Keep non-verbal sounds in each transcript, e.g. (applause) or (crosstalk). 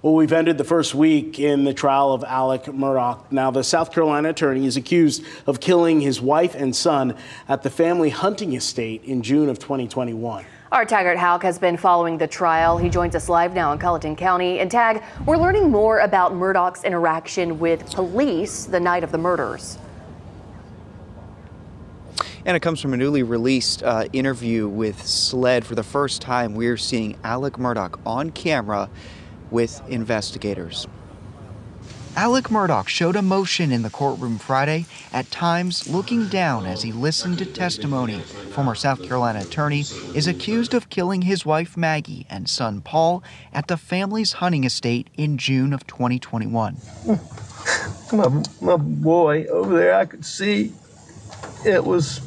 Well, we've ended the first week in the trial of Alex Murdaugh. Now, the South Carolina attorney is accused of killing his wife and son at the family hunting estate in June of 2021. Our Taggart Houck has been following the trial. He joins us live now in Colleton County. And Tag, we're learning more about Murdaugh's interaction with police the night of the murders. And it comes from a newly released uh, interview with SLED. For the first time, we're seeing Alex Murdaugh on camera with investigators. Alex Murdaugh showed emotion in the courtroom Friday, at times looking down as he listened to testimony. Former South Carolina attorney is accused of killing his wife Maggie and son Paul at the family's hunting estate in June of 2021. (laughs) My, my boy over there, I could see it was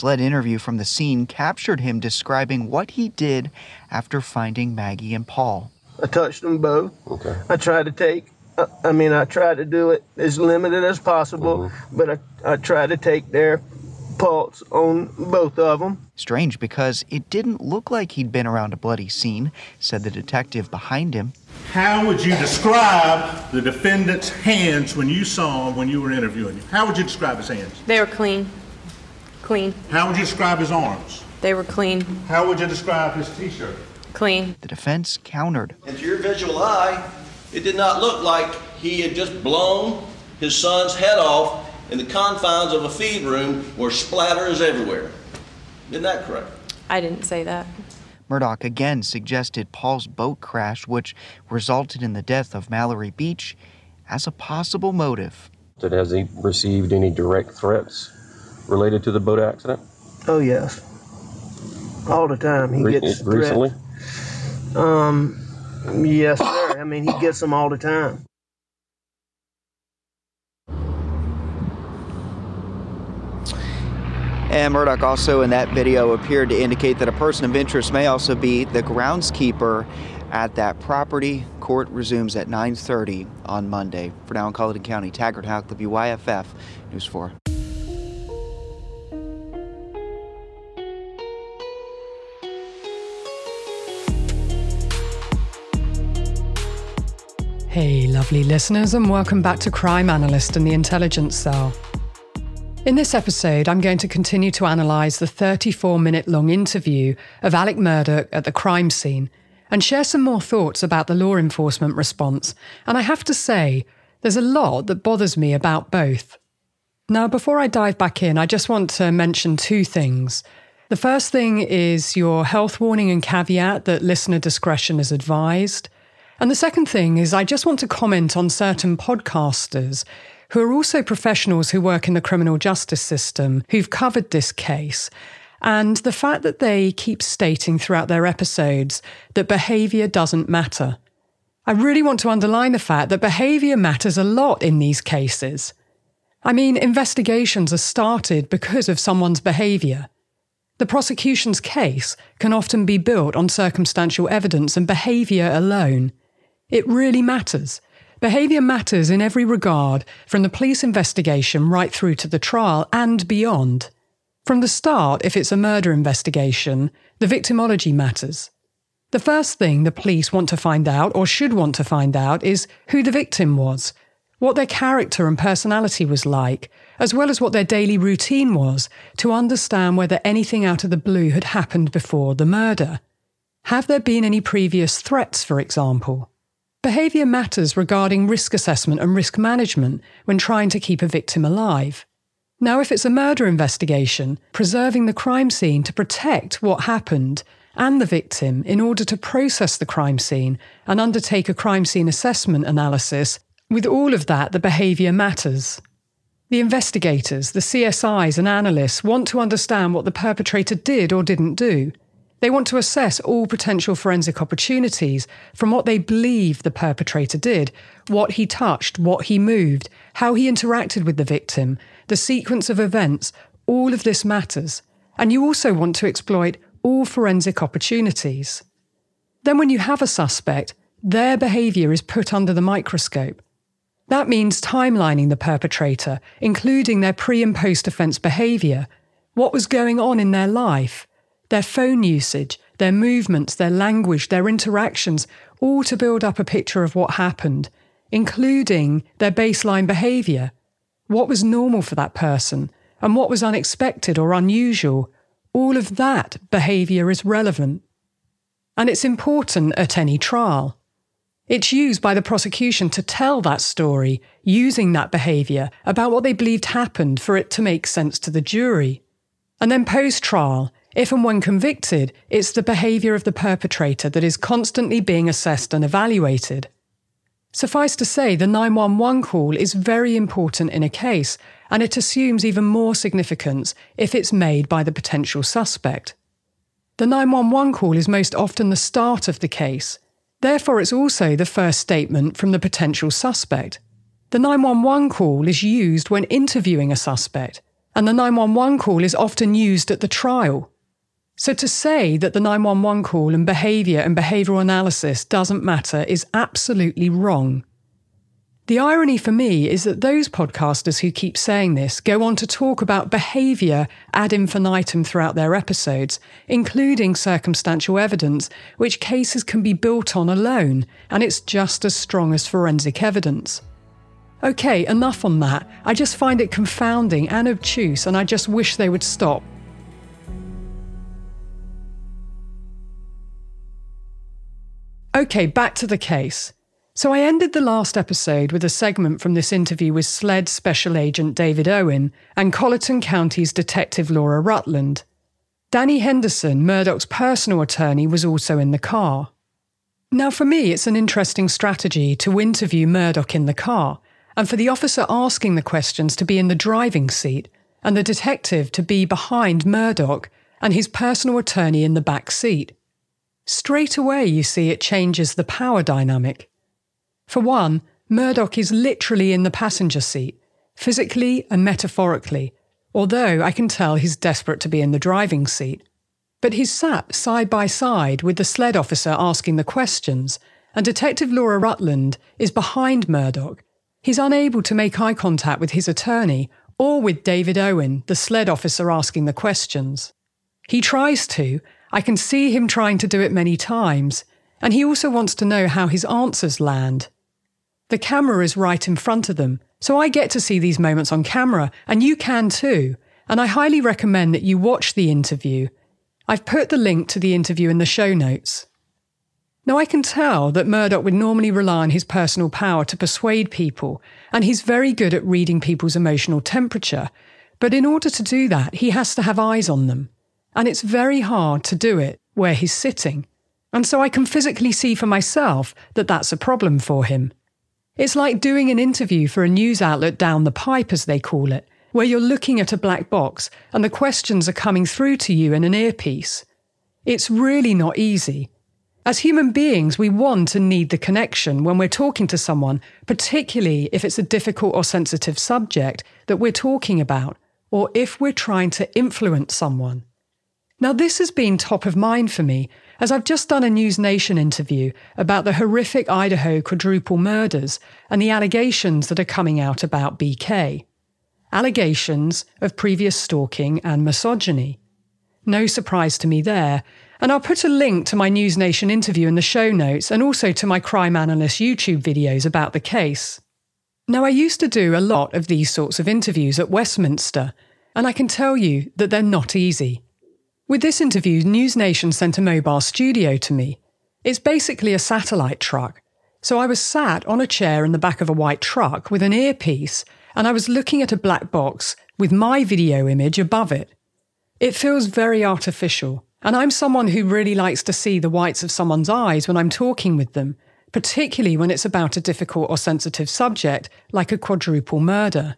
SLED interview from the scene captured him describing what he did after finding Maggie and Paul. I touched them both. Okay. I tried to take, I mean, I tried to do it as limited as possible, mm-hmm. but I, I tried to take their pulse on both of them. Strange because it didn't look like he'd been around a bloody scene, said the detective behind him. How would you describe the defendant's hands when you saw him when you were interviewing him? How would you describe his hands? They were clean. Clean. How would you describe his arms? They were clean. How would you describe his t-shirt? Clean. The defense countered. And to your visual eye, it did not look like he had just blown his son's head off in the confines of a feed room where splatter is everywhere. Isn't that correct? I didn't say that. Murdaugh again suggested Paul's boat crash, which resulted in the death of Mallory Beach, as a possible motive. Has he received any direct threats related to the boat accident? Oh yes, all the time he Re- gets recently. Threats. Um, yes, sir. I mean, he gets them all the time. And Murdaugh also in that video appeared to indicate that a person of interest may also be the groundskeeper at that property. Court resumes at 9:30 on Monday. For now in Colleton County, Taggart Houck, WYFF News 4. Hey, lovely listeners, and welcome back to Crime Analyst and the Intelligence Cell. In this episode, I'm going to continue to analyse the 34 minute long interview of Alex Murdaugh at the crime scene and share some more thoughts about the law enforcement response. And I have to say, there's a lot that bothers me about both. Now, before I dive back in, I just want to mention two things. The first thing is your health warning and caveat that listener discretion is advised. And the second thing is, I just want to comment on certain podcasters who are also professionals who work in the criminal justice system who've covered this case. And the fact that they keep stating throughout their episodes that behaviour doesn't matter. I really want to underline the fact that behaviour matters a lot in these cases. I mean, investigations are started because of someone's behaviour. The prosecution's case can often be built on circumstantial evidence and behaviour alone. It really matters. Behaviour matters in every regard, from the police investigation right through to the trial and beyond. From the start, if it's a murder investigation, the victimology matters. The first thing the police want to find out, or should want to find out, is who the victim was, what their character and personality was like, as well as what their daily routine was, to understand whether anything out of the blue had happened before the murder. Have there been any previous threats, for example? Behaviour matters regarding risk assessment and risk management when trying to keep a victim alive. Now, if it's a murder investigation, preserving the crime scene to protect what happened and the victim in order to process the crime scene and undertake a crime scene assessment analysis, with all of that, the behaviour matters. The investigators, the CSIs, and analysts want to understand what the perpetrator did or didn't do. They want to assess all potential forensic opportunities from what they believe the perpetrator did, what he touched, what he moved, how he interacted with the victim, the sequence of events. All of this matters. And you also want to exploit all forensic opportunities. Then, when you have a suspect, their behaviour is put under the microscope. That means timelining the perpetrator, including their pre and post offence behaviour, what was going on in their life, their phone usage, their movements, their language, their interactions, all to build up a picture of what happened, including their baseline behaviour. What was normal for that person and what was unexpected or unusual. All of that behaviour is relevant. And it's important at any trial. It's used by the prosecution to tell that story using that behaviour about what they believed happened for it to make sense to the jury. And then post trial, if and when convicted, it's the behaviour of the perpetrator that is constantly being assessed and evaluated. Suffice to say, the 911 call is very important in a case, and it assumes even more significance if it's made by the potential suspect. The 911 call is most often the start of the case, therefore, it's also the first statement from the potential suspect. The 911 call is used when interviewing a suspect, and the 911 call is often used at the trial. So to say that the 911 call and behaviour and behavioural analysis doesn't matter is absolutely wrong. The irony for me is that those podcasters who keep saying this go on to talk about behaviour ad infinitum throughout their episodes, including circumstantial evidence, which cases can be built on alone, and it's just as strong as forensic evidence. Okay, enough on that. I just find it confounding and obtuse, and I just wish they would stop. Okay, back to the case. So I ended the last episode with a segment from this interview with SLED Special Agent David Owen and Colleton County's Detective Laura Rutland. Danny Henderson, Murdaugh's personal attorney, was also in the car. Now, for me, it's an interesting strategy to interview Murdaugh in the car, and for the officer asking the questions to be in the driving seat, and the detective to be behind Murdaugh and his personal attorney in the back seat. Straight away, you see it changes the power dynamic. For one, Murdaugh is literally in the passenger seat, physically and metaphorically, although I can tell he's desperate to be in the driving seat. But he's sat side by side with the SLED officer asking the questions, and Detective Laura Rutland is behind Murdaugh. He's unable to make eye contact with his attorney or with David Owen, the SLED officer asking the questions. He tries to, I can see him trying to do it many times, and he also wants to know how his answers land. The camera is right in front of them, so I get to see these moments on camera, and you can too, and I highly recommend that you watch the interview. I've put the link to the interview in the show notes. Now, I can tell that Murdaugh would normally rely on his personal power to persuade people, and he's very good at reading people's emotional temperature. But in order to do that, he has to have eyes on them and it's very hard to do it where he's sitting. And so I can physically see for myself that that's a problem for him. It's like doing an interview for a news outlet down the pipe, as they call it, where you're looking at a black box and the questions are coming through to you in an earpiece. It's really not easy. As human beings, we want and need the connection when we're talking to someone, particularly if it's a difficult or sensitive subject that we're talking about, or if we're trying to influence someone. Now, this has been top of mind for me as I've just done a News Nation interview about the horrific Idaho quadruple murders and the allegations that are coming out about BK. Allegations of previous stalking and misogyny. No surprise to me there, and I'll put a link to my News Nation interview in the show notes and also to my Crime Analyst YouTube videos about the case. Now, I used to do a lot of these sorts of interviews at Westminster, and I can tell you that they're not easy. With this interview, News Nation sent a mobile studio to me. It's basically a satellite truck. So I was sat on a chair in the back of a white truck with an earpiece, and I was looking at a black box with my video image above it. It feels very artificial, and I'm someone who really likes to see the whites of someone's eyes when I'm talking with them, particularly when it's about a difficult or sensitive subject like a quadruple murder.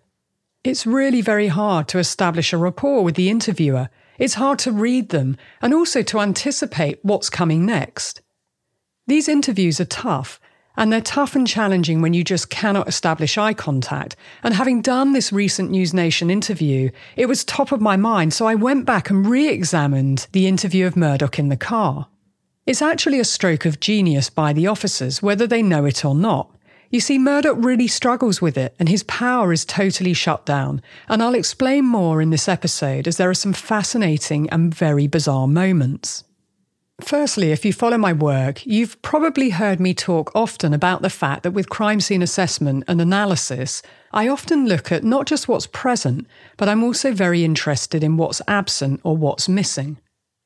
It's really very hard to establish a rapport with the interviewer it's hard to read them and also to anticipate what's coming next. These interviews are tough, and they're tough and challenging when you just cannot establish eye contact. And having done this recent News Nation interview, it was top of my mind, so I went back and re examined the interview of Murdaugh in the car. It's actually a stroke of genius by the officers, whether they know it or not. You see, Murdaugh really struggles with it, and his power is totally shut down. And I'll explain more in this episode as there are some fascinating and very bizarre moments. Firstly, if you follow my work, you've probably heard me talk often about the fact that with crime scene assessment and analysis, I often look at not just what's present, but I'm also very interested in what's absent or what's missing.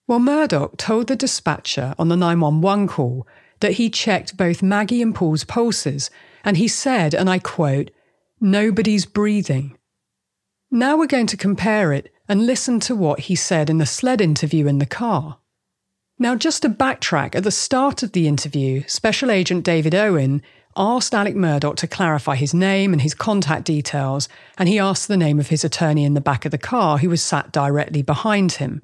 Well, Murdaugh told the dispatcher on the 911 call that he checked both Maggie and Paul's pulses, and he said, and I quote, Nobody's breathing. Now we're going to compare it and listen to what he said in the SLED interview in the car. Now, just to backtrack, at the start of the interview, Special Agent David Owen asked Alex Murdaugh to clarify his name and his contact details, and he asked the name of his attorney in the back of the car who was sat directly behind him.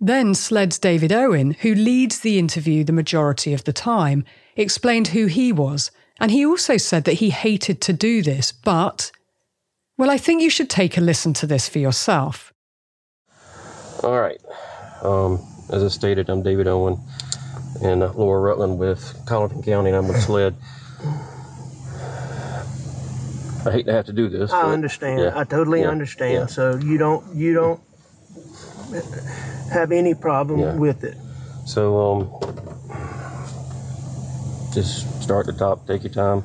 Then SLED's David Owen, who leads the interview the majority of the time, explained who he was, and he also said that he hated to do this, but. Well, I think you should take a listen to this for yourself. All right. Um, as I stated, I'm David Owen in uh, Laura Rutland with Colleton County, and I'm with SLED. I hate to have to do this. I understand. yeah, I totally yeah, understand. yeah. So you don't you don't have any problem Yeah. with it. So, um, just start at the top, take your time.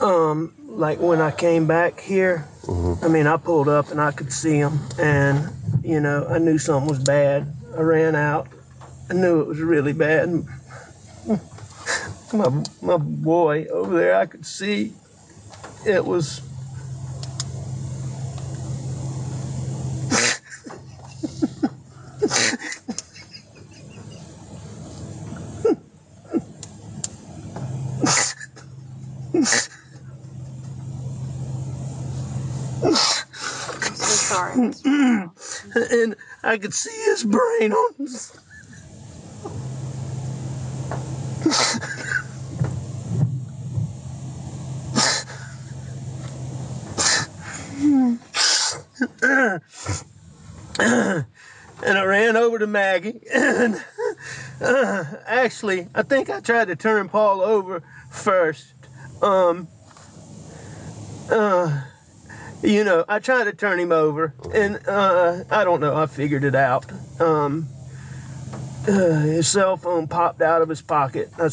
Um, like when I came back here, Mm-hmm. I mean, I pulled up and I could see him, and you know, I knew something was bad. I ran out. I knew it was really bad. (laughs) My my boy over there, I could see it was. Sorry. (clears throat) and I could see his brain on. (laughs) and I ran over to Maggie, (clears throat) and uh, actually, I think I tried to turn Paul over first. Um, uh, you know, I tried to turn him over, and uh, I don't know. I figured it out. Um, uh, his cell phone popped out of his pocket. I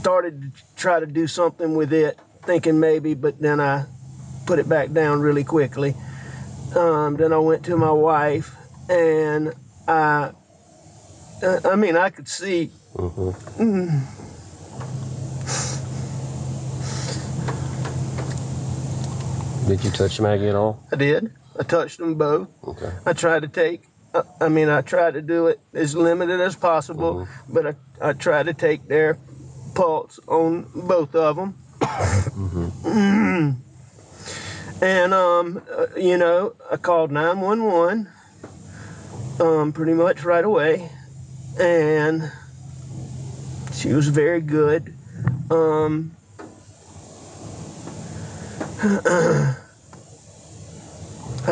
started to try to do something with it, thinking maybe, but then I put it back down really quickly. Um, then I went to my wife, and I, uh, I mean, I could see. Mm. Did you touch Maggie at all? I did. I touched them both. Okay. I tried to take, I mean, I tried to do it as limited as possible, but I, I tried to take their pulse on both of them. mm-hmm. and, um, uh, you know, I called 911 um, pretty much right away. And she was very good. Um, (clears throat) I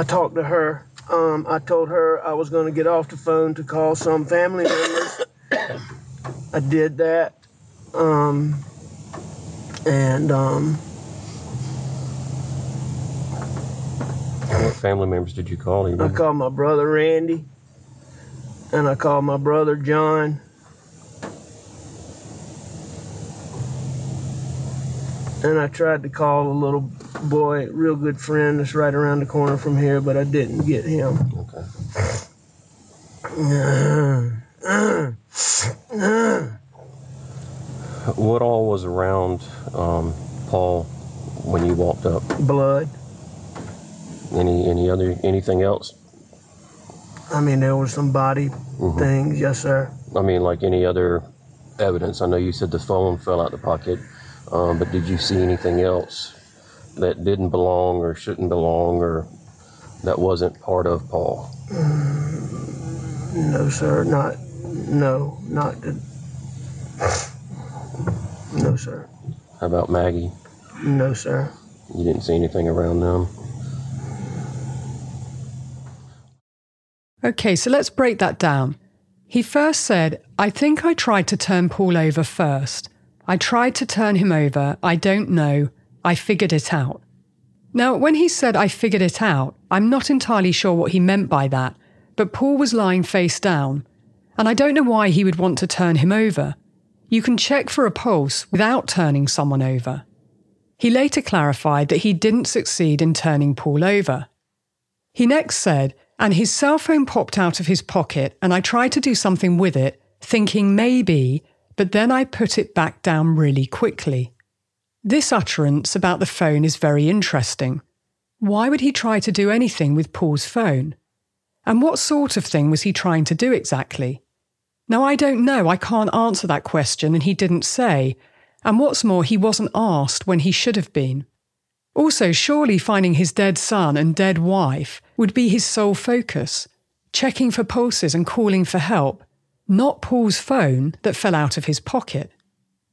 talked to her. Um, I told her I was going to get off the phone to call some family members. (coughs) I did that. Um, and um, What family members did you call? You I called my brother Randy. And I called my brother John. And I tried to call a little boy, real good friend that's right around the corner from here, but I didn't get him. Okay. What all was around um, Paul when you walked up? Blood. Any any other anything else? I mean, there was some body things, yes, sir. I mean, like any other evidence? I know you said the phone fell out the pocket, um, but did you see anything else that didn't belong or shouldn't belong or that wasn't part of Paul? No, sir, not, no, not, the- no, sir, How about Maggie? no, sir. You didn't see anything around them? Okay, so let's break that down. He first said, I think I tried to turn Paul over first. I tried to turn him over. I don't know. I figured it out. Now, when he said I figured it out, I'm not entirely sure what he meant by that, but Paul was lying face down, and I don't know why he would want to turn him over. You can check for a pulse without turning someone over. He later clarified that he didn't succeed in turning Paul over. He next said, and his cell phone popped out of his pocket, and I tried to do something with it, thinking maybe, but then I put it back down really quickly. This utterance about the phone is very interesting. Why would he try to do anything with Paul's phone? And what sort of thing was he trying to do exactly? Now, I don't know, I can't answer that question, and he didn't say. And what's more, he wasn't asked when he should have been. Also, surely finding his dead son and dead wife would be his sole focus, checking for pulses and calling for help, not Paul's phone that fell out of his pocket.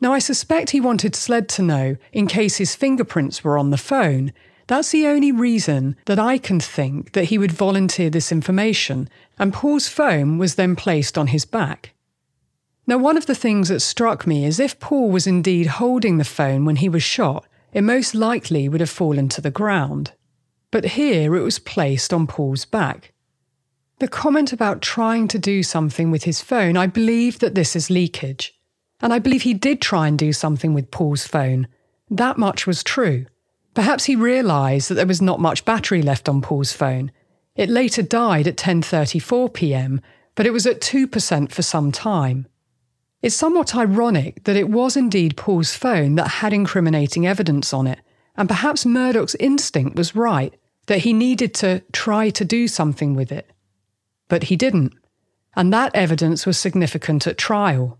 Now, I suspect he wanted SLED to know in case his fingerprints were on the phone. That's the only reason that I can think that he would volunteer this information, and Paul's phone was then placed on his back. Now, one of the things that struck me is if Paul was indeed holding the phone when he was shot, it most likely would have fallen to the ground. But here it was placed on Paul's back. The comment about trying to do something with his phone, I believe that this is leakage. And I believe he did try and do something with Paul's phone. That much was true. Perhaps he realised that there was not much battery left on Paul's phone. It later died at 10:34 p.m., but it was at 2% for some time. It's somewhat ironic that it was indeed Paul's phone that had incriminating evidence on it, and perhaps Murdaugh's instinct was right that he needed to try to do something with it. But he didn't, and that evidence was significant at trial.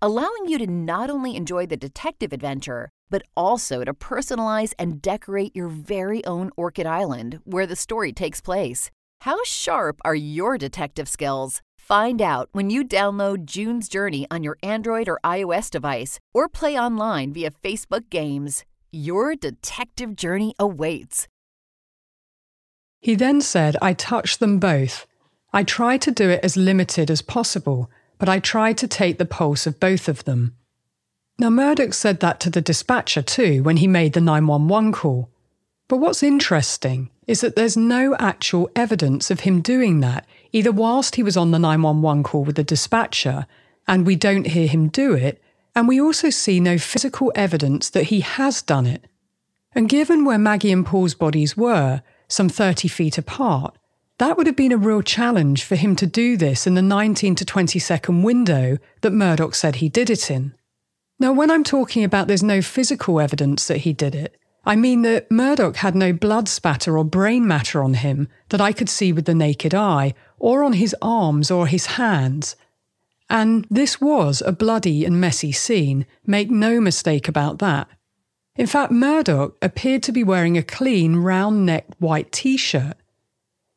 allowing you to not only enjoy the detective adventure, but also to personalize and decorate your very own Orchid Island where the story takes place. How sharp are your detective skills? Find out when you download June's Journey on your Android or iOS device or play online via Facebook Games. Your detective journey awaits. He then said, I touched them both. I tried to do it as limited as possible but I tried to take the pulse of both of them. Now, Murdaugh said that to the dispatcher too when he made the 911 call. But what's interesting is that there's no actual evidence of him doing that, either whilst he was on the 911 call with the dispatcher, and we don't hear him do it, and we also see no physical evidence that he has done it. And given where Maggie and Paul's bodies were, some 30 feet apart, that would have been a real challenge for him to do this in the 19 to 20 second window that Murdaugh said he did it in. Now, when I'm talking about there's no physical evidence that he did it, I mean that Murdaugh had no blood spatter or brain matter on him that I could see with the naked eye, or on his arms or his hands. And this was a bloody and messy scene, make no mistake about that. In fact, Murdaugh appeared to be wearing a clean, round necked white t shirt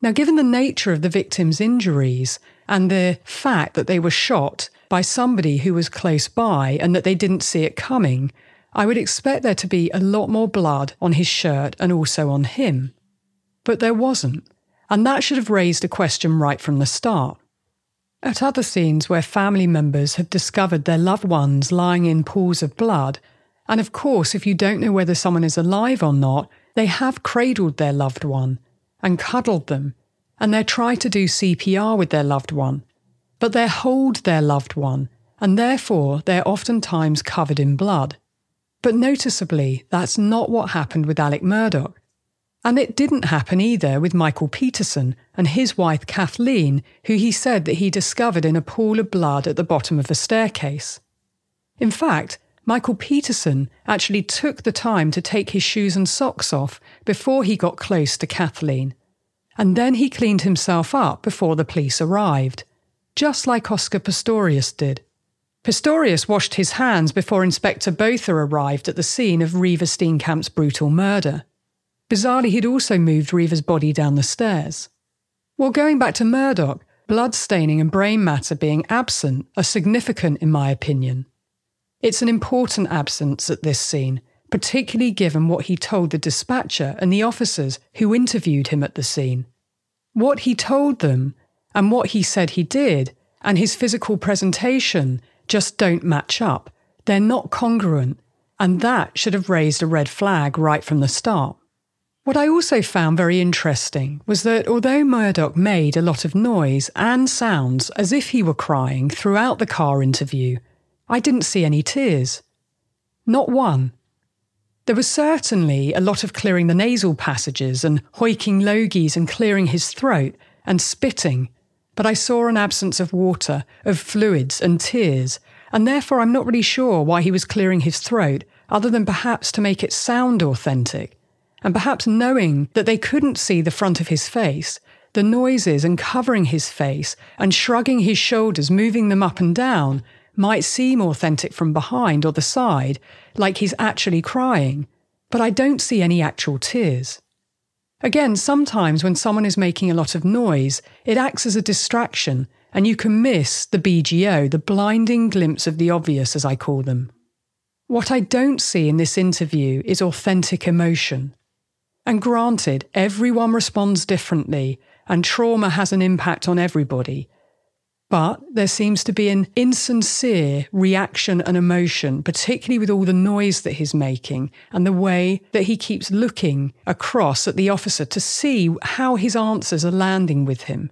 now, given the nature of the victim's injuries and the fact that they were shot by somebody who was close by and that they didn't see it coming, I would expect there to be a lot more blood on his shirt and also on him. But there wasn't, and that should have raised a question right from the start. At other scenes where family members have discovered their loved ones lying in pools of blood, and of course, if you don't know whether someone is alive or not, they have cradled their loved one and cuddled them, and they try to do CPR with their loved one, but they hold their loved one, and therefore they're oftentimes covered in blood. But noticeably, that's not what happened with Alex Murdaugh. And it didn't happen either with Michael Peterson and his wife Kathleen, who he said that he discovered in a pool of blood at the bottom of a staircase. In fact, Michael Peterson actually took the time to take his shoes and socks off before he got close to Kathleen. And then he cleaned himself up before the police arrived, just like Oscar Pistorius did. Pistorius washed his hands before Inspector Botha arrived at the scene of Reeva Steenkamp's brutal murder. Bizarrely, he'd also moved Reeva's body down the stairs. Well, going back to Murdaugh, blood staining and brain matter being absent are significant in my opinion. It's an important absence at this scene, particularly given what he told the dispatcher and the officers who interviewed him at the scene. What he told them and what he said he did and his physical presentation just don't match up. They're not congruent, and that should have raised a red flag right from the start. What I also found very interesting was that although Murdaugh made a lot of noise and sounds as if he were crying throughout the car interview, I didn't see any tears. Not one. There was certainly a lot of clearing the nasal passages and hoiking logies and clearing his throat and spitting, but I saw an absence of water, of fluids and tears, and therefore I'm not really sure why he was clearing his throat, other than perhaps to make it sound authentic and perhaps knowing that they couldn't see the front of his face, the noises and covering his face and shrugging his shoulders, moving them up and down, might seem authentic from behind or the side, like he's actually crying, but I don't see any actual tears. Again, sometimes when someone is making a lot of noise, it acts as a distraction, and you can miss the BGO, the blinding glimpse of the obvious, as I call them. What I don't see in this interview is authentic emotion. And granted, everyone responds differently, and trauma has an impact on everybody. But there seems to be an insincere reaction and emotion, particularly with all the noise that he's making and the way that he keeps looking across at the officer to see how his answers are landing with him.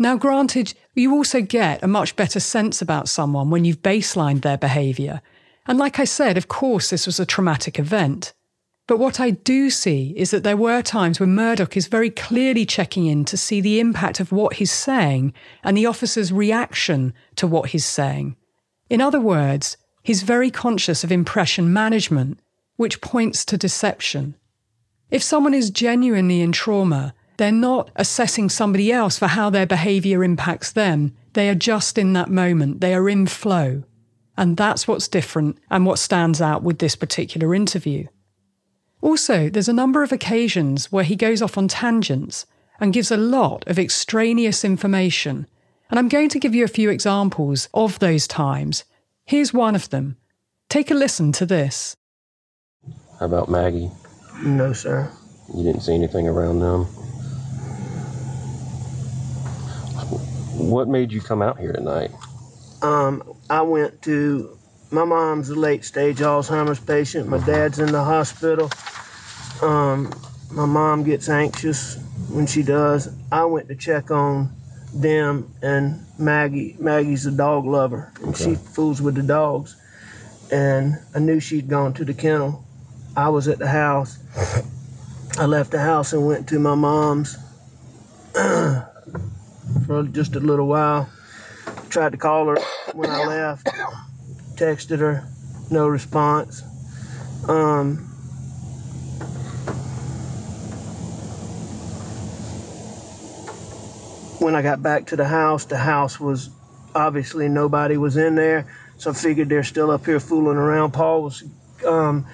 Now, granted, you also get a much better sense about someone when you've baselined their behaviour. And like I said, of course, this was a traumatic event. But what I do see is that there were times when Murdaugh is very clearly checking in to see the impact of what he's saying and the officer's reaction to what he's saying. In other words, he's very conscious of impression management, which points to deception. If someone is genuinely in trauma, they're not assessing somebody else for how their behaviour impacts them. They are just in that moment, they are in flow. And that's what's different and what stands out with this particular interview. Also, there's a number of occasions where he goes off on tangents and gives a lot of extraneous information. And I'm going to give you a few examples of those times. Here's one of them. Take a listen to this. How about Maggie? No, sir. You didn't see anything around them? What made you come out here tonight? Um, I went to my mom's a late stage Alzheimer's patient. My dad's in the hospital. Um, my mom gets anxious when she does. I went to check on them and Maggie. Maggie's a dog lover, and Okay. she fools with the dogs. And I knew she'd gone to the kennel. I was at the house. (laughs) I left the house and went to my mom's (clears throat) for just a little while. Tried to call her when I left. (coughs) Texted her, no response. Um, when I got back to the house, the house was obviously nobody was in there, so I figured they're still up here fooling around. Paul was um,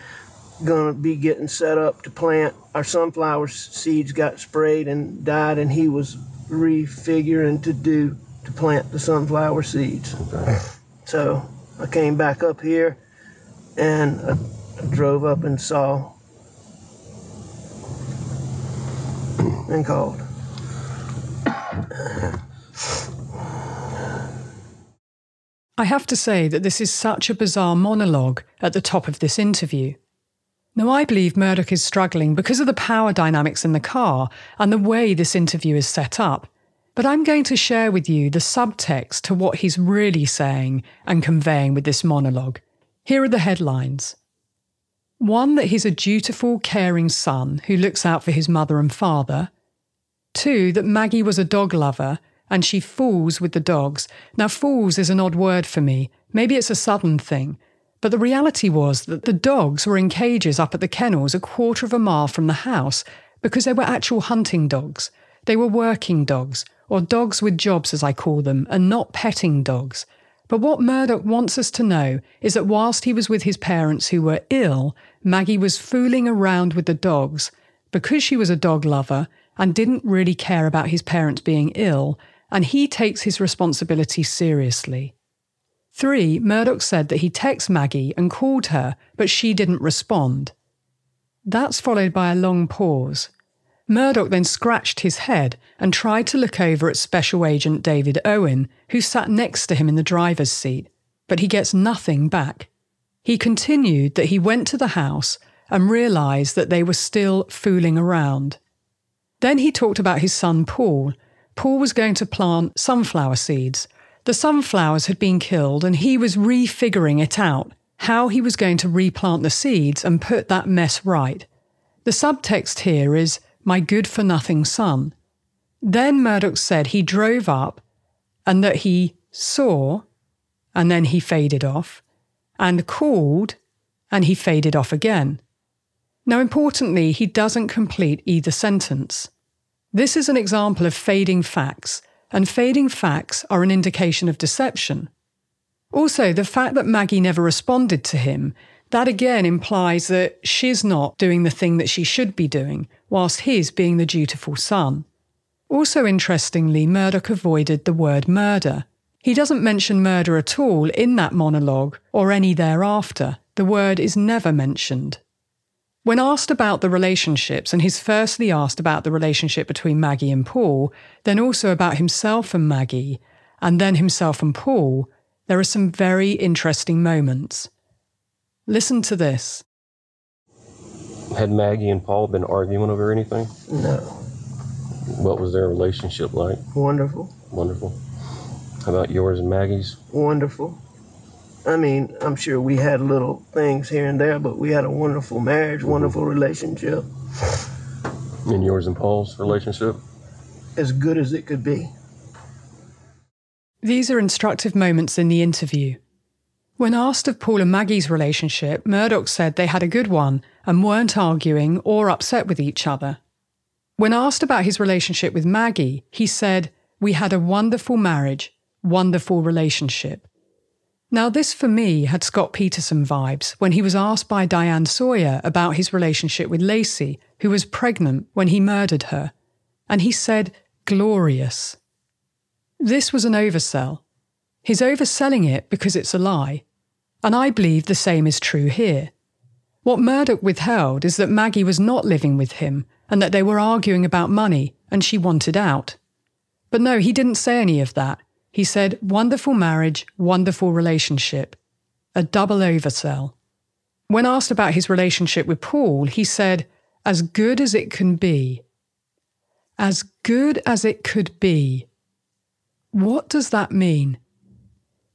gonna be getting set up to plant. Our sunflower seeds got sprayed and died, and he was refiguring to do to plant the sunflower seeds. So I came back up here and I drove up and saw and called. I have to say that this is such a bizarre monologue at the top of this interview. Now, I believe Murdaugh is struggling because of the power dynamics in the car and the way this interview is set up. But I'm going to share with you the subtext to what he's really saying and conveying with this monologue. Here are the headlines one, that he's a dutiful, caring son who looks out for his mother and father. Two, that Maggie was a dog lover and she fools with the dogs. Now, fools is an odd word for me. Maybe it's a southern thing. But the reality was that the dogs were in cages up at the kennels a quarter of a mile from the house because they were actual hunting dogs. They were working dogs, or dogs with jobs as I call them, and not petting dogs. But what Murdaugh wants us to know is that whilst he was with his parents who were ill, Maggie was fooling around with the dogs because she was a dog lover and didn't really care about his parents being ill, and he takes his responsibility seriously. 3. Murdaugh said that he texted Maggie and called her, but she didn't respond. That's followed by a long pause. Murdaugh then scratched his head and tried to look over at Special Agent David Owen, who sat next to him in the driver's seat, but he gets nothing back. He continued that he went to the house and realised that they were still fooling around. Then he talked about his son Paul. Paul was going to plant sunflower seeds. The sunflowers had been killed, and he was refiguring it out how he was going to replant the seeds and put that mess right. The subtext here is, my good for nothing son. Then Murdaugh said he drove up and that he saw, and then he faded off, and called, and he faded off again. Now, importantly, he doesn't complete either sentence. This is an example of fading facts, and fading facts are an indication of deception. Also, the fact that Maggie never responded to him, that again implies that she's not doing the thing that she should be doing, whilst he's being the dutiful son. Also, interestingly, Murdaugh avoided the word murder. He doesn't mention murder at all in that monologue or any thereafter. The word is never mentioned. When asked about the relationships, and he's firstly asked about the relationship between Maggie and Paul, then also about himself and Maggie, and then himself and Paul, there are some very interesting moments. Listen to this. Had Maggie and Paul been arguing over anything? No. What was their relationship like? Wonderful. Wonderful. How about yours and Maggie's? Wonderful. I mean, I'm sure we had little things here and there, but we had a wonderful marriage, wonderful relationship. And yours and Paul's relationship? As good as it could be. These are instructive moments in the interview. When asked of Paul and Maggie's relationship, Murdaugh said they had a good one and weren't arguing or upset with each other. When asked about his relationship with Maggie, he said, We had a wonderful marriage, wonderful relationship. Now, this for me had Scott Peterson vibes when he was asked by Diane Sawyer about his relationship with Laci, who was pregnant when he murdered her. And he said, glorious. This was an oversell. He's overselling it because it's a lie. And I believe the same is true here. What Murdaugh withheld is that Maggie was not living with him and that they were arguing about money and she wanted out. But no, he didn't say any of that. He said, wonderful marriage, wonderful relationship. A double oversell. When asked about his relationship with Paul, he said, as good as it can be. As good as it could be. What does that mean?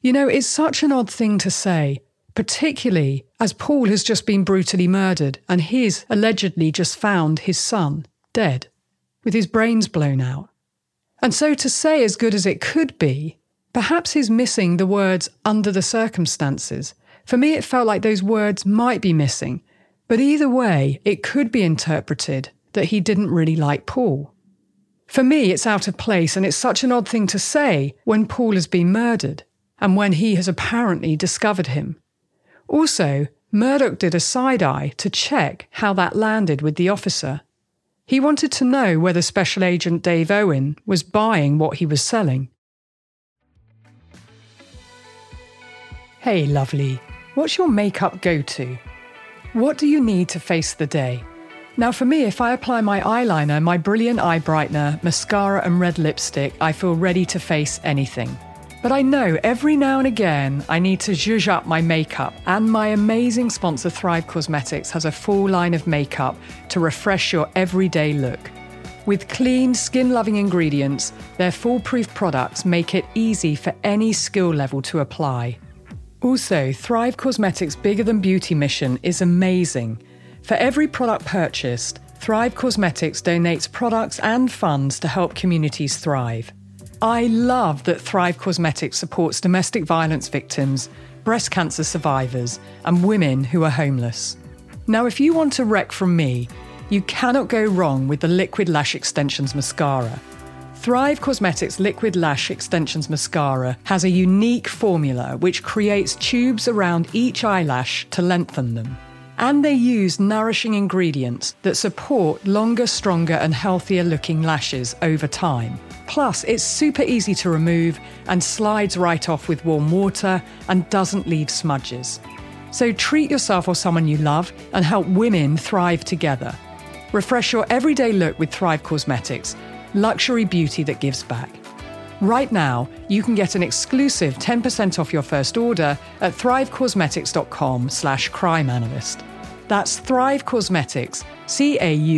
You know, it's such an odd thing to say, particularly as Paul has just been brutally murdered and he's allegedly just found his son dead, with his brains blown out. And so to say as good as it could be, perhaps he's missing the words under the circumstances. For me, it felt like those words might be missing, but either way, it could be interpreted that he didn't really like Paul. For me, it's out of place, and it's such an odd thing to say when Paul has been murdered and when he has apparently discovered him. Also, Murdaugh did a side eye to check how that landed with the officer. He wanted to know whether Special Agent Dave Owen was buying what he was selling. Hey, lovely, what's your makeup go to? What do you need to face the day? Now, for me, if I apply my eyeliner, my brilliant eye brightener, mascara, and red lipstick, I feel ready to face anything. But I know every now and again I need to zhuzh up my makeup, and my amazing sponsor Thrive Cosmetics has a full line of makeup to refresh your everyday look. With clean, skin loving ingredients, their foolproof products make it easy for any skill level to apply. Also, Thrive Cosmetics' Bigger Than Beauty mission is amazing. For every product purchased, Thrive Cosmetics donates products and funds to help communities thrive. I love that Thrive Cosmetics supports domestic violence victims, breast cancer survivors, and women who are homeless. Now, if you want a rec from me, you cannot go wrong with the Liquid Lash Extensions Mascara. Thrive Cosmetics Liquid Lash Extensions Mascara has a unique formula which creates tubes around each eyelash to lengthen them. And they use nourishing ingredients that support longer, stronger, and healthier looking lashes over time. Plus, it's super easy to remove and slides right off with warm water and doesn't leave smudges. So treat yourself or someone you love and help women thrive together. Refresh your everyday look with Thrive Cosmetics, luxury beauty that gives back. Right now, you can get an exclusive 10% off your first order at thrivecosmetics.com slash crimeanalyst. That's Thrive Cosmetics, C-A-U-S-E-M-E-T-I-C-S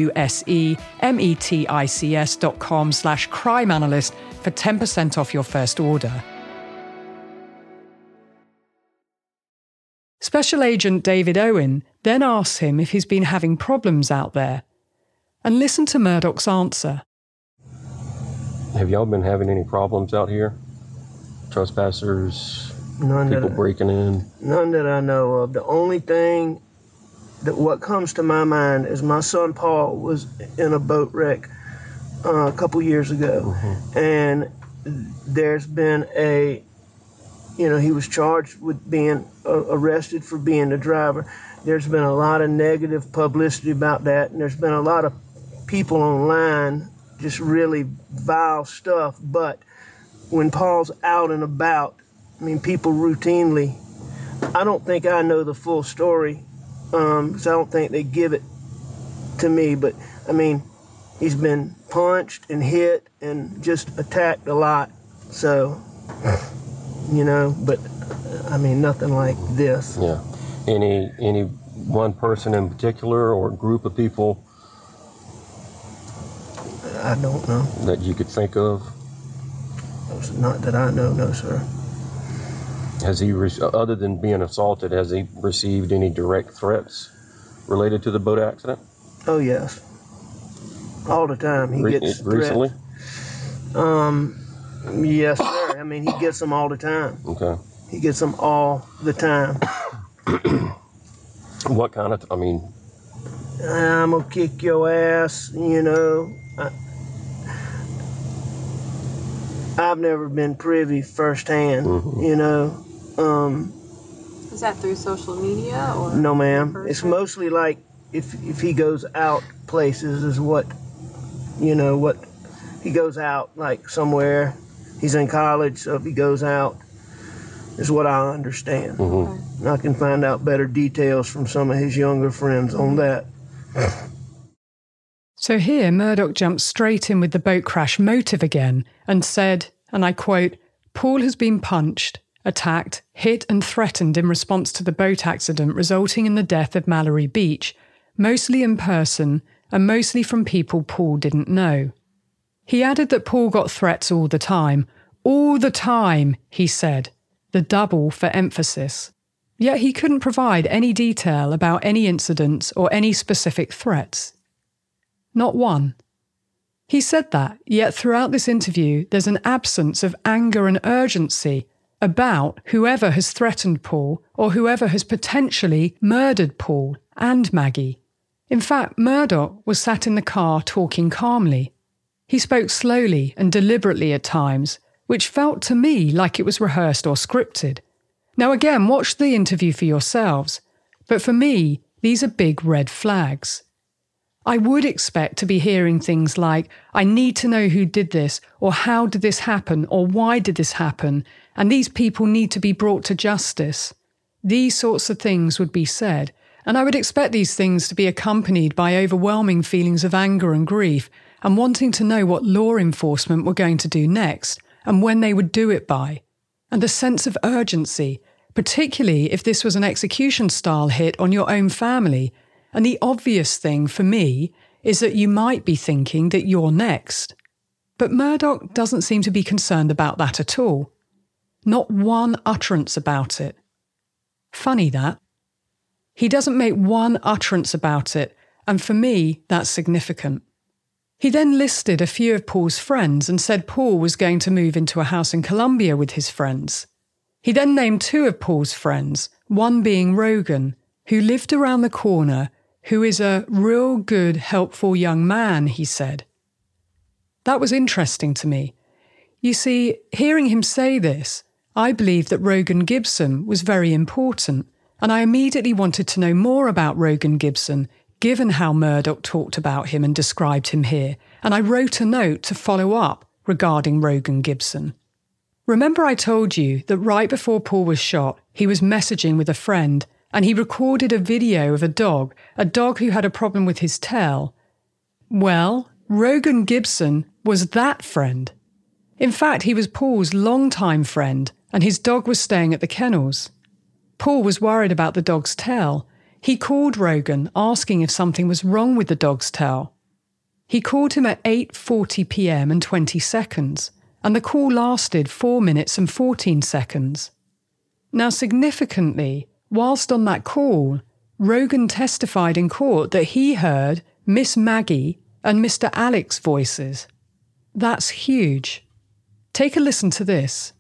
dot com slash crimeanalyst for 10% off your first order. Special Agent David Owen then asks him if he's been having problems out there. And listen to Murdaugh's answer. Have y'all been having any problems out here? Trespassers, None people that, breaking in? none that I know of. The only thing that what comes to my mind is my son Paul was in a boat wreck uh, a couple years ago, and there's been a, you know, he was charged with being uh, arrested for being the driver. There's been a lot of negative publicity about that, and there's been a lot of people online just really vile stuff. But when Paul's out and about, I mean, people routinely. I don't think I know the full story, um, I don't think they give it to me. But I mean, he's been punched and hit and just attacked a lot. So, you know, but I mean, nothing like this. Yeah. Any any one person in particular or group of people I don't know. that you could think of? Not that I know, no, sir. Has he, re- other than being assaulted, has he received any direct threats related to the boat accident? Oh yes, all the time he Re- gets recently? threats. Um, yes, sir. I mean, he gets them all the time. Okay. He gets them all the time. (coughs) What kind of? I mean, I'm gonna kick your ass, you know. I, I've never been privy firsthand, you know. Um, Is that through social media or? no, ma'am. person? It's mostly like if if he goes out places, is what, you know, what he goes out like somewhere. He's in college, so if he goes out, is what I understand. And I can find out better details from some of his younger friends on that. (laughs) So here, Murdaugh jumped straight in with the boat crash motive again and said, and I quote, Paul has been punched, attacked, hit, and threatened in response to the boat accident resulting in the death of Mallory Beach, mostly in person and mostly from people Paul didn't know. He added that Paul got threats all the time. All the time, he said, the double for emphasis. Yet he couldn't provide any detail about any incidents or any specific threats. Not one. He said that, yet throughout this interview, there's an absence of anger and urgency about whoever has threatened Paul or whoever has potentially murdered Paul and Maggie. In fact, Murdaugh was sat in the car talking calmly. He spoke slowly and deliberately at times, which felt to me like it was rehearsed or scripted. Now, again, watch the interview for yourselves, but for me, these are big red flags. I would expect to be hearing things like, I need to know who did this, or how did this happen, or why did this happen, and these people need to be brought to justice. These sorts of things would be said, and I would expect these things to be accompanied by overwhelming feelings of anger and grief, and wanting to know what law enforcement were going to do next, and when they would do it by, and a sense of urgency, particularly if this was an execution style hit on your own family. And the obvious thing for me is that you might be thinking that you're next. But Murdaugh doesn't seem to be concerned about that at all. Not one utterance about it. Funny that. He doesn't make one utterance about it, and for me, that's significant. He then listed a few of Paul's friends and said Paul was going to move into a house in Columbia with his friends. He then named two of Paul's friends, one being Rogan, who lived around the corner, who is a real good, helpful young man, he said. That was interesting to me. You see, hearing him say this, I believed that Rogan Gibson was very important, and I immediately wanted to know more about Rogan Gibson, given how Murdaugh talked about him and described him here, and I wrote a note to follow up regarding Rogan Gibson. Remember, I told you that right before Paul was shot, he was messaging with a friend and he recorded a video of a dog, a dog who had a problem with his tail. Well, Rogan Gibson was that friend. In fact, he was Paul's longtime friend, and his dog was staying at the kennels. Paul was worried about the dog's tail. He called Rogan asking if something was wrong with the dog's tail. He called him at 8:40 p.m. and 20 seconds and the call lasted 4 minutes and 14 seconds. Now, significantly, whilst on that call, Rogan testified in court that he heard Miss Maggie and Mr. Alec's voices. That's huge. Take a listen to this.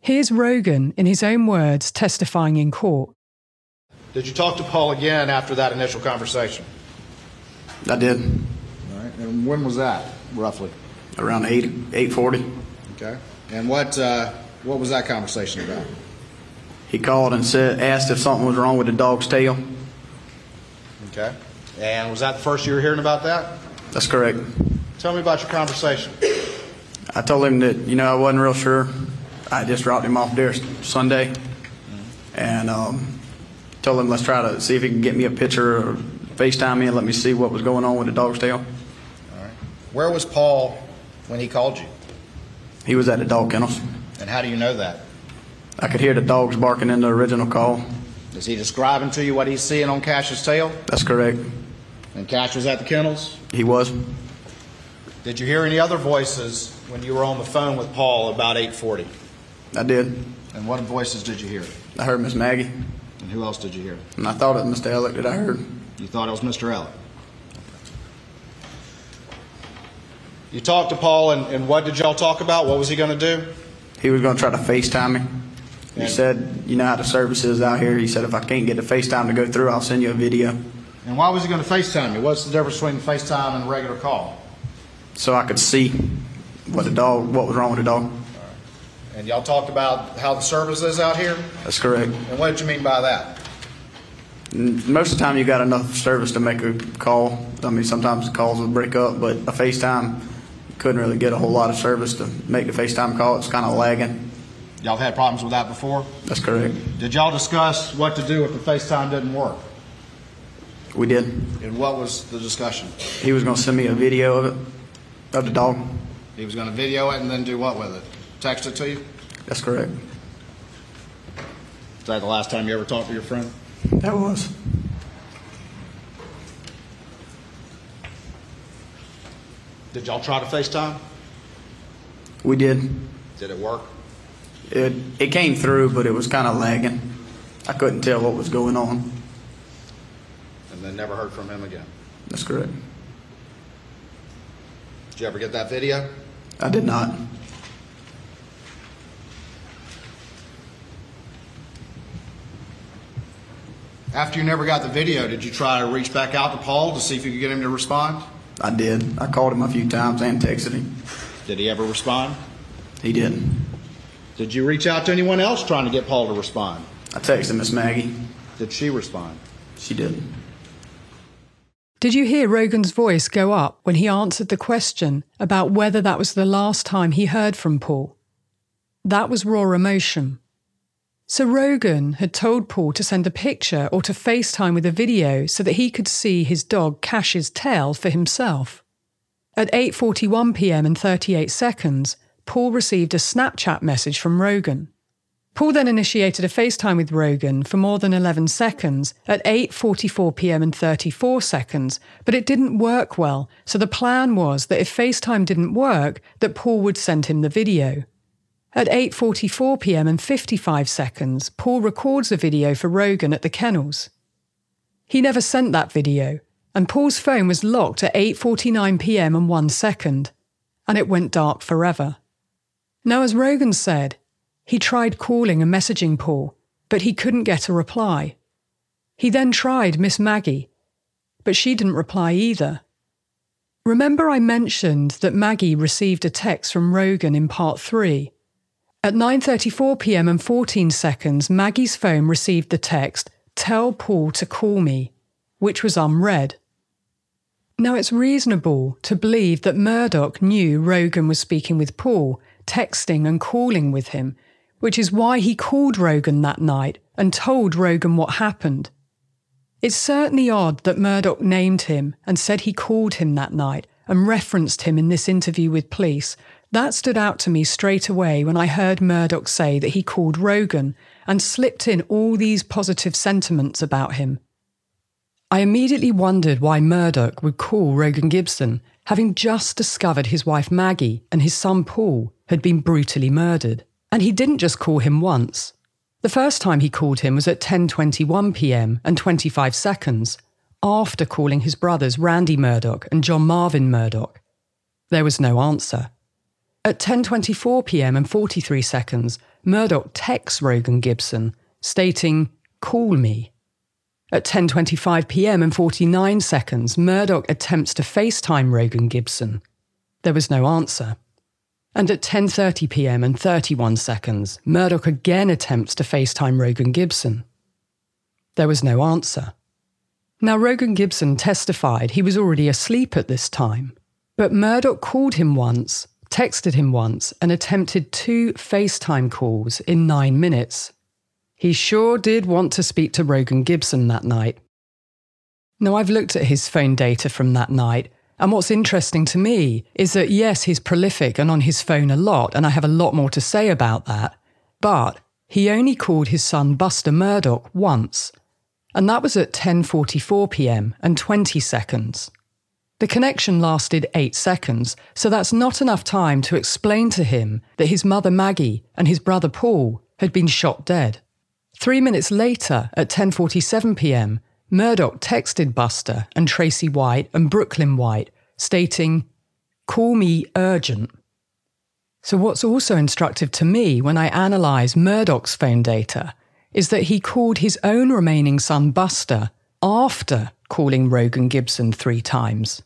Here's Rogan, in his own words, testifying in court. Did you talk to Paul again after that initial conversation? I did. All right. And when was that, roughly? Around 8, 840. Okay. And what uh, what was that conversation about? He called and said, asked if something was wrong with the dog's tail. Okay. And was that the first you were hearing about that? That's correct. Tell me about your conversation. I told him that you know I wasn't real sure. I just dropped him off there Sunday, and um, told him let's try to see if he can get me a picture or FaceTime me and let me see what was going on with the dog's tail. All right. Where was Paul when he called you? He was at the dog kennels. And how do you know that? I could hear the dogs barking in the original call. Is he describing to you what he's seeing on Cash's tail? That's correct. And Cash was at the kennels? He was. Did you hear any other voices when you were on the phone with Paul about 840? I did. And what voices did you hear? I heard Miss Maggie. And who else did you hear? And I thought it was Mr. Ellick that I heard. You thought it was Mr. Ellick? You talked to Paul, and, and what did y'all talk about? What was he going to do? He was going to try to FaceTime me. He And- said, you know how the service is out here. He said, if I can't get the FaceTime to go through, I'll send you a video And why was he going to FaceTime you? What's the difference between FaceTime and a regular call? so I could see what the dog, what was wrong with the dog. And y'all talked about how the service is out here? That's correct. And what did you mean by that? Most of the time, you got enough service to make a call. I mean, sometimes the calls would break up, but a FaceTime couldn't really get a whole lot of service to make the FaceTime call. It's kind of lagging. Y'all have had problems with that before? That's correct. Did y'all discuss what to do if the FaceTime didn't work? We did. And what was the discussion? He was going to send me a video of it, of the dog. He was going to video it and then do what with it? Text it to you? That's correct. Is that the last time you ever talked to your friend? That was. Did y'all try to FaceTime? We did. Did it work? It it came through, but it was kind of lagging. I couldn't tell what was going on. And then never heard from him again. That's correct. Did you ever get that video? I did not. After you never got the video, did you try to reach back out to Paul to see if you could get him to respond? I did. I called him a few times and texted him. Did he ever respond? He did. Did you reach out to anyone else trying to get Paul to respond? I texted Miss Maggie. Did she respond? She did. Did you hear Rogan's voice go up when he answered the question about whether that was the last time he heard from Paul? That was raw emotion. So Rogan had told Paul to send a picture or to FaceTime with a video so that he could see his dog Cash's tail for himself. At 8:41 p.m. and 38 seconds, Paul received a Snapchat message from Rogan. Paul then initiated a FaceTime with Rogan for more than 11 seconds at 8:44 p.m. and 34 seconds, but it didn't work well. So the plan was that if FaceTime didn't work, that Paul would send him the video. At 8:44 p.m. and 55 seconds, Paul records a video for Rogan at the kennels. He never sent that video, and Paul's phone was locked at 8:49 p.m. and 1 second, and it went dark forever. Now as Rogan said, he tried calling and messaging Paul, but he couldn't get a reply. He then tried Miss Maggie, but she didn't reply either. Remember, I mentioned that Maggie received a text from Rogan in part three. At 9:34 p.m. and 14 seconds, Maggie's phone received the text, "Tell Paul to call me," which was unread. Now, it's reasonable to believe that Murdaugh knew Rogan was speaking with Paul, texting and calling with him, which is why he called Rogan that night and told Rogan what happened. It's certainly odd that Murdaugh named him and said he called him that night and referenced him in this interview with police. That stood out to me straight away when I heard Murdaugh say that he called Rogan and slipped in all these positive sentiments about him. I immediately wondered why Murdaugh would call Rogan Gibson, having just discovered his wife Maggie and his son Paul had been brutally murdered. And he didn't just call him once. The first time he called him was at 10:21 p.m. and 25 seconds, after calling his brothers Randy Murdaugh and John Marvin Murdaugh. There was no answer. At 10:24 p.m. and 43 seconds, Murdaugh texts Rogan Gibson, stating, "Call me." At 10:25 p.m. and 49 seconds, Murdaugh attempts to FaceTime Rogan Gibson. There was no answer. And at 10:30 p.m. and 31 seconds, Murdaugh again attempts to FaceTime Rogan Gibson. There was no answer. Now Rogan Gibson testified he was already asleep at this time, but Murdaugh called him once, texted him once, and attempted two FaceTime calls in 9 minutes. He sure did want to speak to Rogan Gibson that night. Now, I've looked at his phone data from that night, and what's interesting to me is that yes, he's prolific and on his phone a lot, and I have a lot more to say about that, but he only called his son Buster Murdaugh once, and that was at 10:44 p.m. and 20 seconds. The connection lasted 8 seconds, so that's not enough time to explain to him that his mother Maggie and his brother Paul had been shot dead. Three minutes later, at 10:47 p.m., Murdaugh texted Buster and Tracy White and Brooklyn White, stating, "Call me urgent." So what's also instructive to me when I analyse Murdaugh's phone data is that he called his own remaining son Buster after calling Rogan Gibson three times.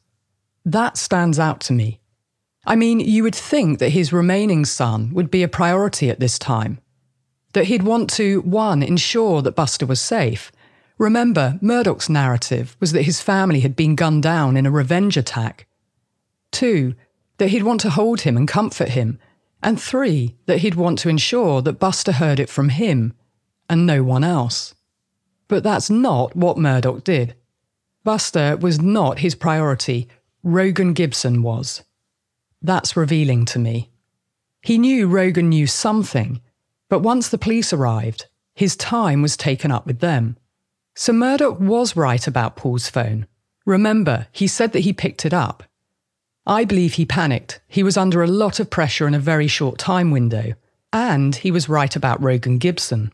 That stands out to me. I mean, you would think that his remaining son would be a priority at this time that he'd want to, one, ensure that Buster was safe. Remember, Murdaugh's narrative was that his family had been gunned down in a revenge attack. Two, that he'd want to hold him and comfort him. And three, that he'd want to ensure that Buster heard it from him and no one else. But that's not what Murdaugh did. Buster was not his priority, Rogan Gibson was. That's revealing to me. He knew Rogan knew something, but once the police arrived, his time was taken up with them. So Murdaugh was right about Paul's phone. Remember, he said that he picked it up. I believe he panicked. He was under a lot of pressure in a very short time window. And he was right about Rogan Gibson.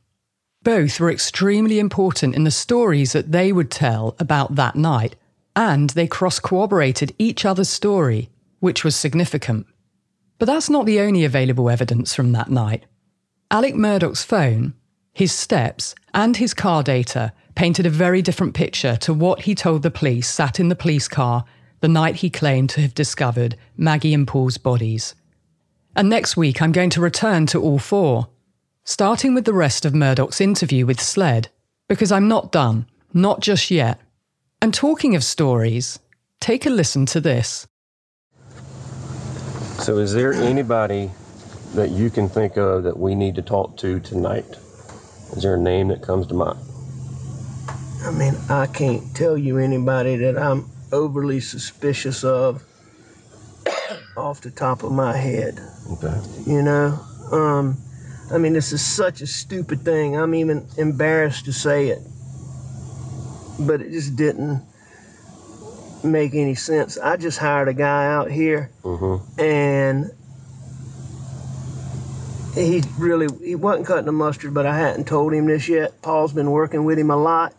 Both were extremely important in the stories that they would tell about that night, and they cross corroborated each other's story, which was significant. But that's not the only available evidence from that night. Alec Murdaugh's phone, his steps, and his car data painted a very different picture to what he told the police sat in the police car the night he claimed to have discovered Maggie and Paul's bodies. And next week, I'm going to return to all four, starting with the rest of Murdaugh's interview with SLED, because I'm not done, not just yet. And talking of stories, take a listen to this. So, is there anybody that you can think of that we need to talk to tonight? Is there a name that comes to mind? I mean, I can't tell you anybody that I'm overly suspicious of (coughs) off the top of my head. Okay. You know, um, I mean, this is such a stupid thing. I'm even embarrassed to say it, but it just didn't make any sense. I just hired a guy out here, Mm-hmm. and he really he wasn't cutting the mustard, but I hadn't told him this yet. Paul's been working with him a lot.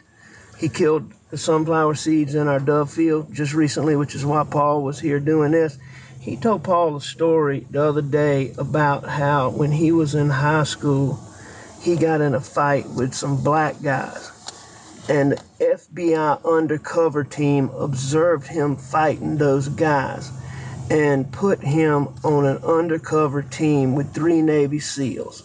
He killed the sunflower seeds in our dove field just recently, which is why Paul was here doing this. He told Paul a story the other day about how when he was in high school, he got in a fight with some black guys. and the FBI undercover team observed him fighting those guys and put him on an undercover team with three Navy SEALs.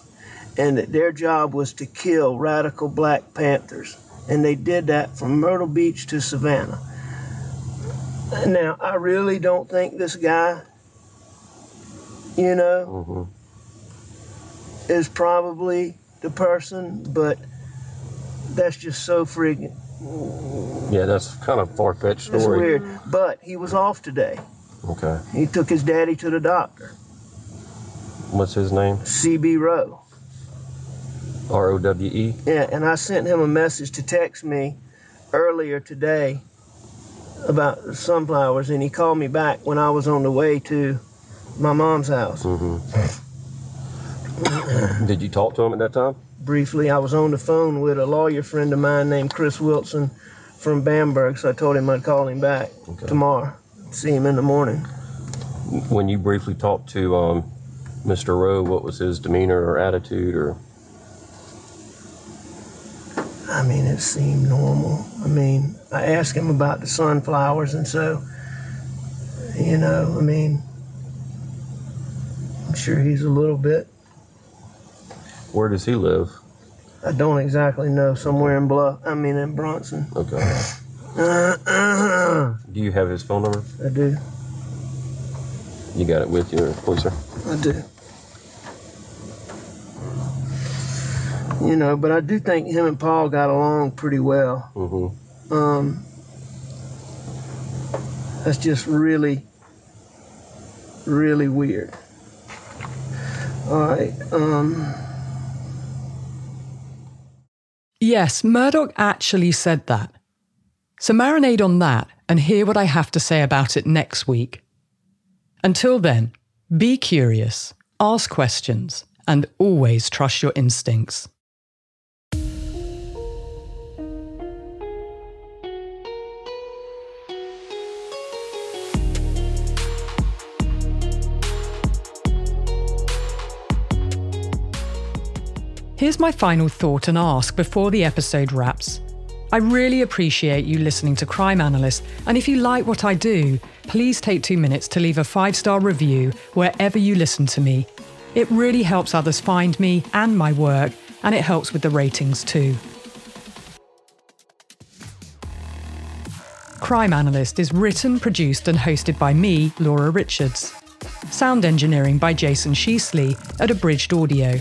And that their job was to kill radical Black Panthers. And they did that from Myrtle Beach to Savannah. Now, I really don't think this guy, you know, mm-hmm. is probably the person, but that's just so friggin' Yeah, that's kind of far fetched story. It's weird. But he was off today. Okay. He took his daddy to the doctor. What's his name? CB Rowe. R O W E. Yeah, and I sent him a message to text me earlier today about the sunflowers, and he called me back when I was on the way to my mom's house. Mm-hmm. (clears throat) Did you talk to him at that time? Briefly, I was on the phone with a lawyer friend of mine named Chris Wilson from Bamberg, so I told him I'd call him back tomorrow, see him in the morning. When you briefly talked to um, Mr. Rowe, what was his demeanor or attitude or? I mean, it seemed normal. I mean, I asked him about the sunflowers, and so, you know, I mean, I'm sure he's a little bit. Where does he live? I don't exactly know. Somewhere in Bluff. I mean, in Bronson. Okay. Uh, uh, Do you have his phone number? I do. You got it with you, please, sir. I do. You know, but I do think him and Paul got along pretty well. Mm-hmm. Um, that's just really, really weird. All right. Um, Yes, Murdaugh actually said that. So marinate on that and hear what I have to say about it next week. Until then, be curious, ask questions, and always trust your instincts. Here's my final thought and ask before the episode wraps. I really appreciate you listening to Crime Analyst, and if you like what I do, please take two minutes to leave a five star review wherever you listen to me. It really helps others find me and my work, and it helps with the ratings too. Crime Analyst is written, produced, and hosted by me, Laura Richards. Sound engineering by Jason Sheasley at Abridged Audio.